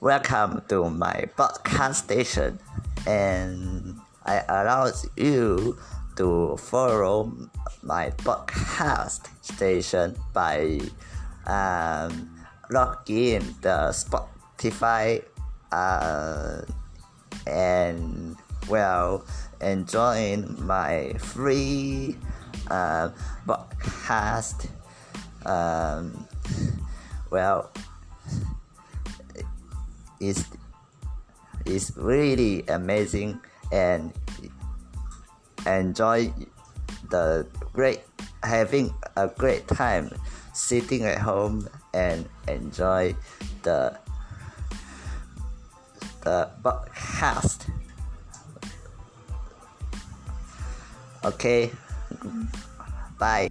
welcome to my podcast station, and I allow you to follow my podcast station by um, login the Spotify uh, and well enjoying my free uh, podcast um, well it's it's really amazing and enjoy the great having a great time sitting at home and enjoy the the podcast okay. Bye